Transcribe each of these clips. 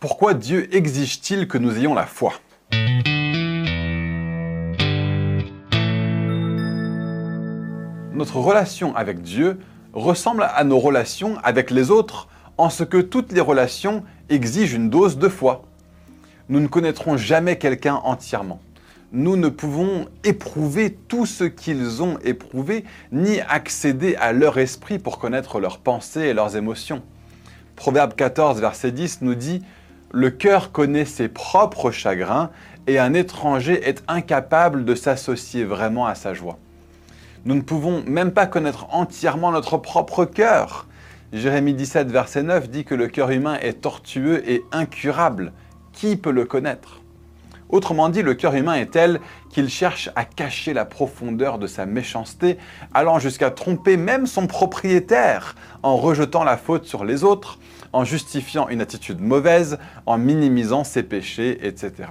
Pourquoi Dieu exige-t-il que nous ayons la foi? Notre relation avec Dieu ressemble à nos relations avec les autres en ce que toutes les relations exigent une dose de foi. Nous ne connaîtrons jamais quelqu'un entièrement. Nous ne pouvons éprouver tout ce qu'ils ont éprouvé, ni accéder à leur esprit pour connaître leurs pensées et leurs émotions. Proverbe 14, verset 10 nous dit Le cœur connaît ses propres chagrins et un étranger est incapable de s'associer vraiment à sa joie. Nous ne pouvons même pas connaître entièrement notre propre cœur. Jérémie 17, verset 9 dit que le cœur humain est tortueux et incurable. Qui peut le connaître? Autrement dit, le cœur humain est tel qu'il cherche à cacher la profondeur de sa méchanceté, allant jusqu'à tromper même son propriétaire en rejetant la faute sur les autres, en justifiant une attitude mauvaise, en minimisant ses péchés, etc.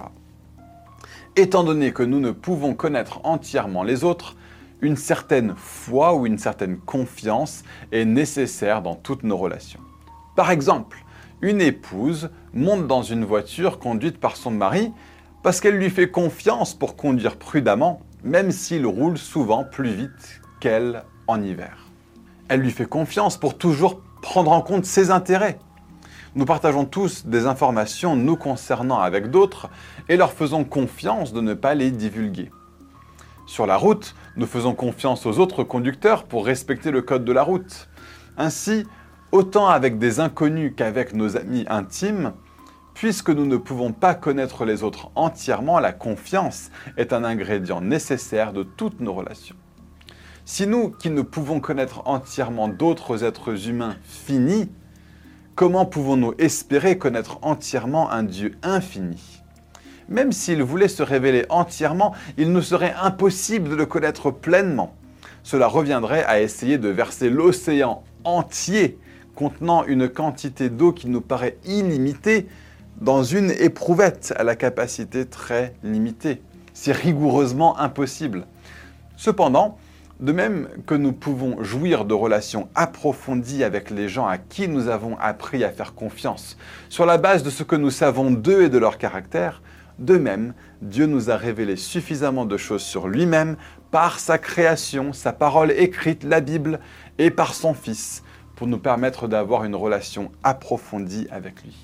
Étant donné que nous ne pouvons connaître entièrement les autres, une certaine foi ou une certaine confiance est nécessaire dans toutes nos relations. Par exemple, une épouse monte dans une voiture conduite par son mari parce qu'elle lui fait confiance pour conduire prudemment, même s'il roule souvent plus vite qu'elle en hiver. Elle lui fait confiance pour toujours prendre en compte ses intérêts. Nous partageons tous des informations nous concernant avec d'autres et leur faisons confiance de ne pas les divulguer. Sur la route, nous faisons confiance aux autres conducteurs pour respecter le code de la route. Ainsi, autant avec des inconnus qu'avec nos amis intimes, puisque nous ne pouvons pas connaître les autres entièrement, la confiance est un ingrédient nécessaire de toutes nos relations. Si nous, qui ne pouvons connaître entièrement d'autres êtres humains finis, comment pouvons-nous espérer connaître entièrement un Dieu infini? Même s'il voulait se révéler entièrement, il nous serait impossible de le connaître pleinement. Cela reviendrait à essayer de verser l'océan entier contenant une quantité d'eau qui nous paraît illimitée dans une éprouvette à la capacité très limitée. C'est rigoureusement impossible. Cependant, de même que nous pouvons jouir de relations approfondies avec les gens à qui nous avons appris à faire confiance, sur la base de ce que nous savons d'eux et de leur caractère, de même, Dieu nous a révélé suffisamment de choses sur lui-même par sa création, sa parole écrite, la Bible, et par son Fils, pour nous permettre d'avoir une relation approfondie avec lui.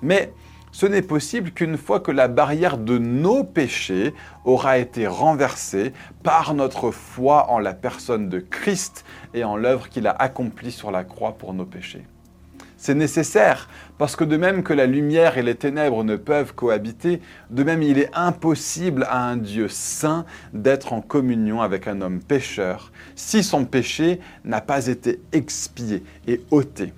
Mais ce n'est possible qu'une fois que la barrière de nos péchés aura été renversée par notre foi en la personne de Christ et en l'œuvre qu'il a accomplie sur la croix pour nos péchés. C'est nécessaire, parce que de même que la lumière et les ténèbres ne peuvent cohabiter, de même il est impossible à un Dieu saint d'être en communion avec un homme pécheur, si son péché n'a pas été expié et ôté.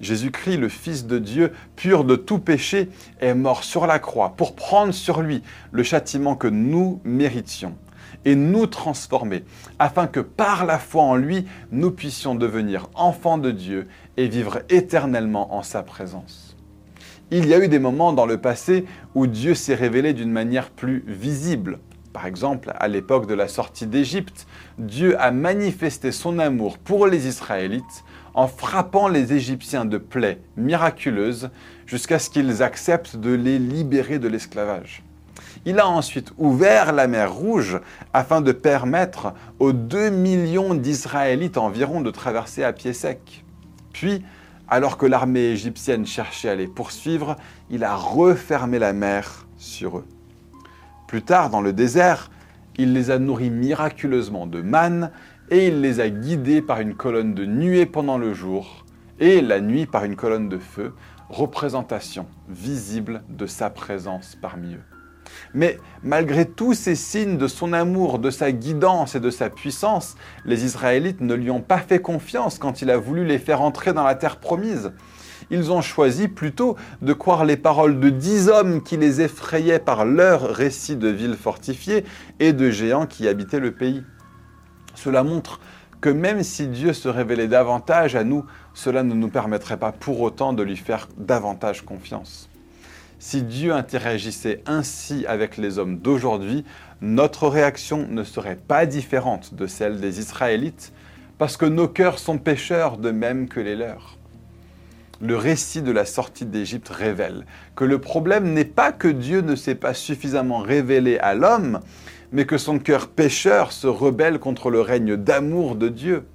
Jésus-Christ, le Fils de Dieu, pur de tout péché, est mort sur la croix pour prendre sur lui le châtiment que nous méritions et nous transformer, afin que par la foi en lui, nous puissions devenir enfants de Dieu et vivre éternellement en sa présence. Il y a eu des moments dans le passé où Dieu s'est révélé d'une manière plus visible. Par exemple, à l'époque de la sortie d'Égypte, Dieu a manifesté son amour pour les Israélites en frappant les Égyptiens de plaies miraculeuses jusqu'à ce qu'ils acceptent de les libérer de l'esclavage. Il a ensuite ouvert la mer Rouge afin de permettre aux 2 millions d'Israélites environ de traverser à pied sec. Puis, alors que l'armée égyptienne cherchait à les poursuivre, il a refermé la mer sur eux. Plus tard, dans le désert, il les a nourris miraculeusement de manne et il les a guidés par une colonne de nuée pendant le jour et la nuit par une colonne de feu, représentation visible de sa présence parmi eux. Mais malgré tous ces signes de son amour, de sa guidance et de sa puissance, les Israélites ne lui ont pas fait confiance quand il a voulu les faire entrer dans la terre promise. Ils ont choisi plutôt de croire les paroles de dix hommes qui les effrayaient par leur récit de villes fortifiées et de géants qui habitaient le pays. Cela montre que même si Dieu se révélait davantage à nous, cela ne nous permettrait pas pour autant de lui faire davantage confiance. Si Dieu interagissait ainsi avec les hommes d'aujourd'hui, notre réaction ne serait pas différente de celle des Israélites, parce que nos cœurs sont pécheurs de même que les leurs. Le récit de la sortie d'Égypte révèle que le problème n'est pas que Dieu ne s'est pas suffisamment révélé à l'homme, mais que son cœur pécheur se rebelle contre le règne d'amour de Dieu.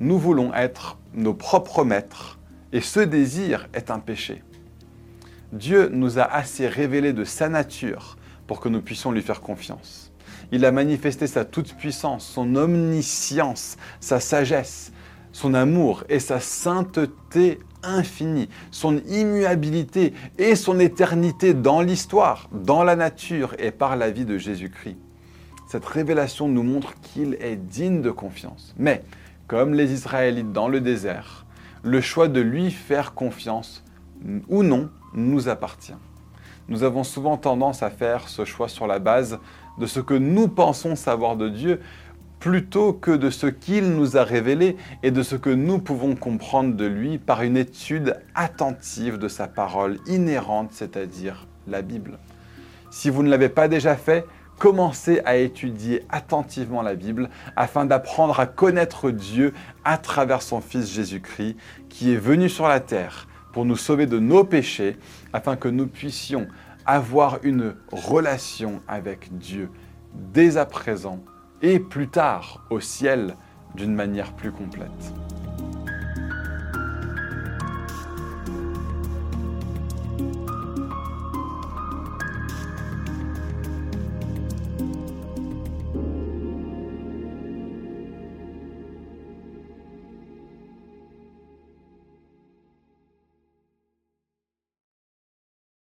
Nous voulons être nos propres maîtres, et ce désir est un péché. Dieu nous a assez révélé de sa nature pour que nous puissions lui faire confiance. Il a manifesté sa toute-puissance, son omniscience, sa sagesse, son amour et sa sainteté infinie, son immuabilité et son éternité dans l'histoire, dans la nature et par la vie de Jésus-Christ. Cette révélation nous montre qu'il est digne de confiance. Mais, comme les Israélites dans le désert, le choix de lui faire confiance ou non nous appartient. Nous avons souvent tendance à faire ce choix sur la base de ce que nous pensons savoir de Dieu plutôt que de ce qu'il nous a révélé et de ce que nous pouvons comprendre de lui par une étude attentive de sa parole inhérente, c'est-à-dire la Bible. Si vous ne l'avez pas déjà fait, commencez à étudier attentivement la Bible afin d'apprendre à connaître Dieu à travers son Fils Jésus-Christ qui est venu sur la terre pour nous sauver de nos péchés afin que nous puissions avoir une relation avec Dieu dès à présent et plus tard au ciel d'une manière plus complète.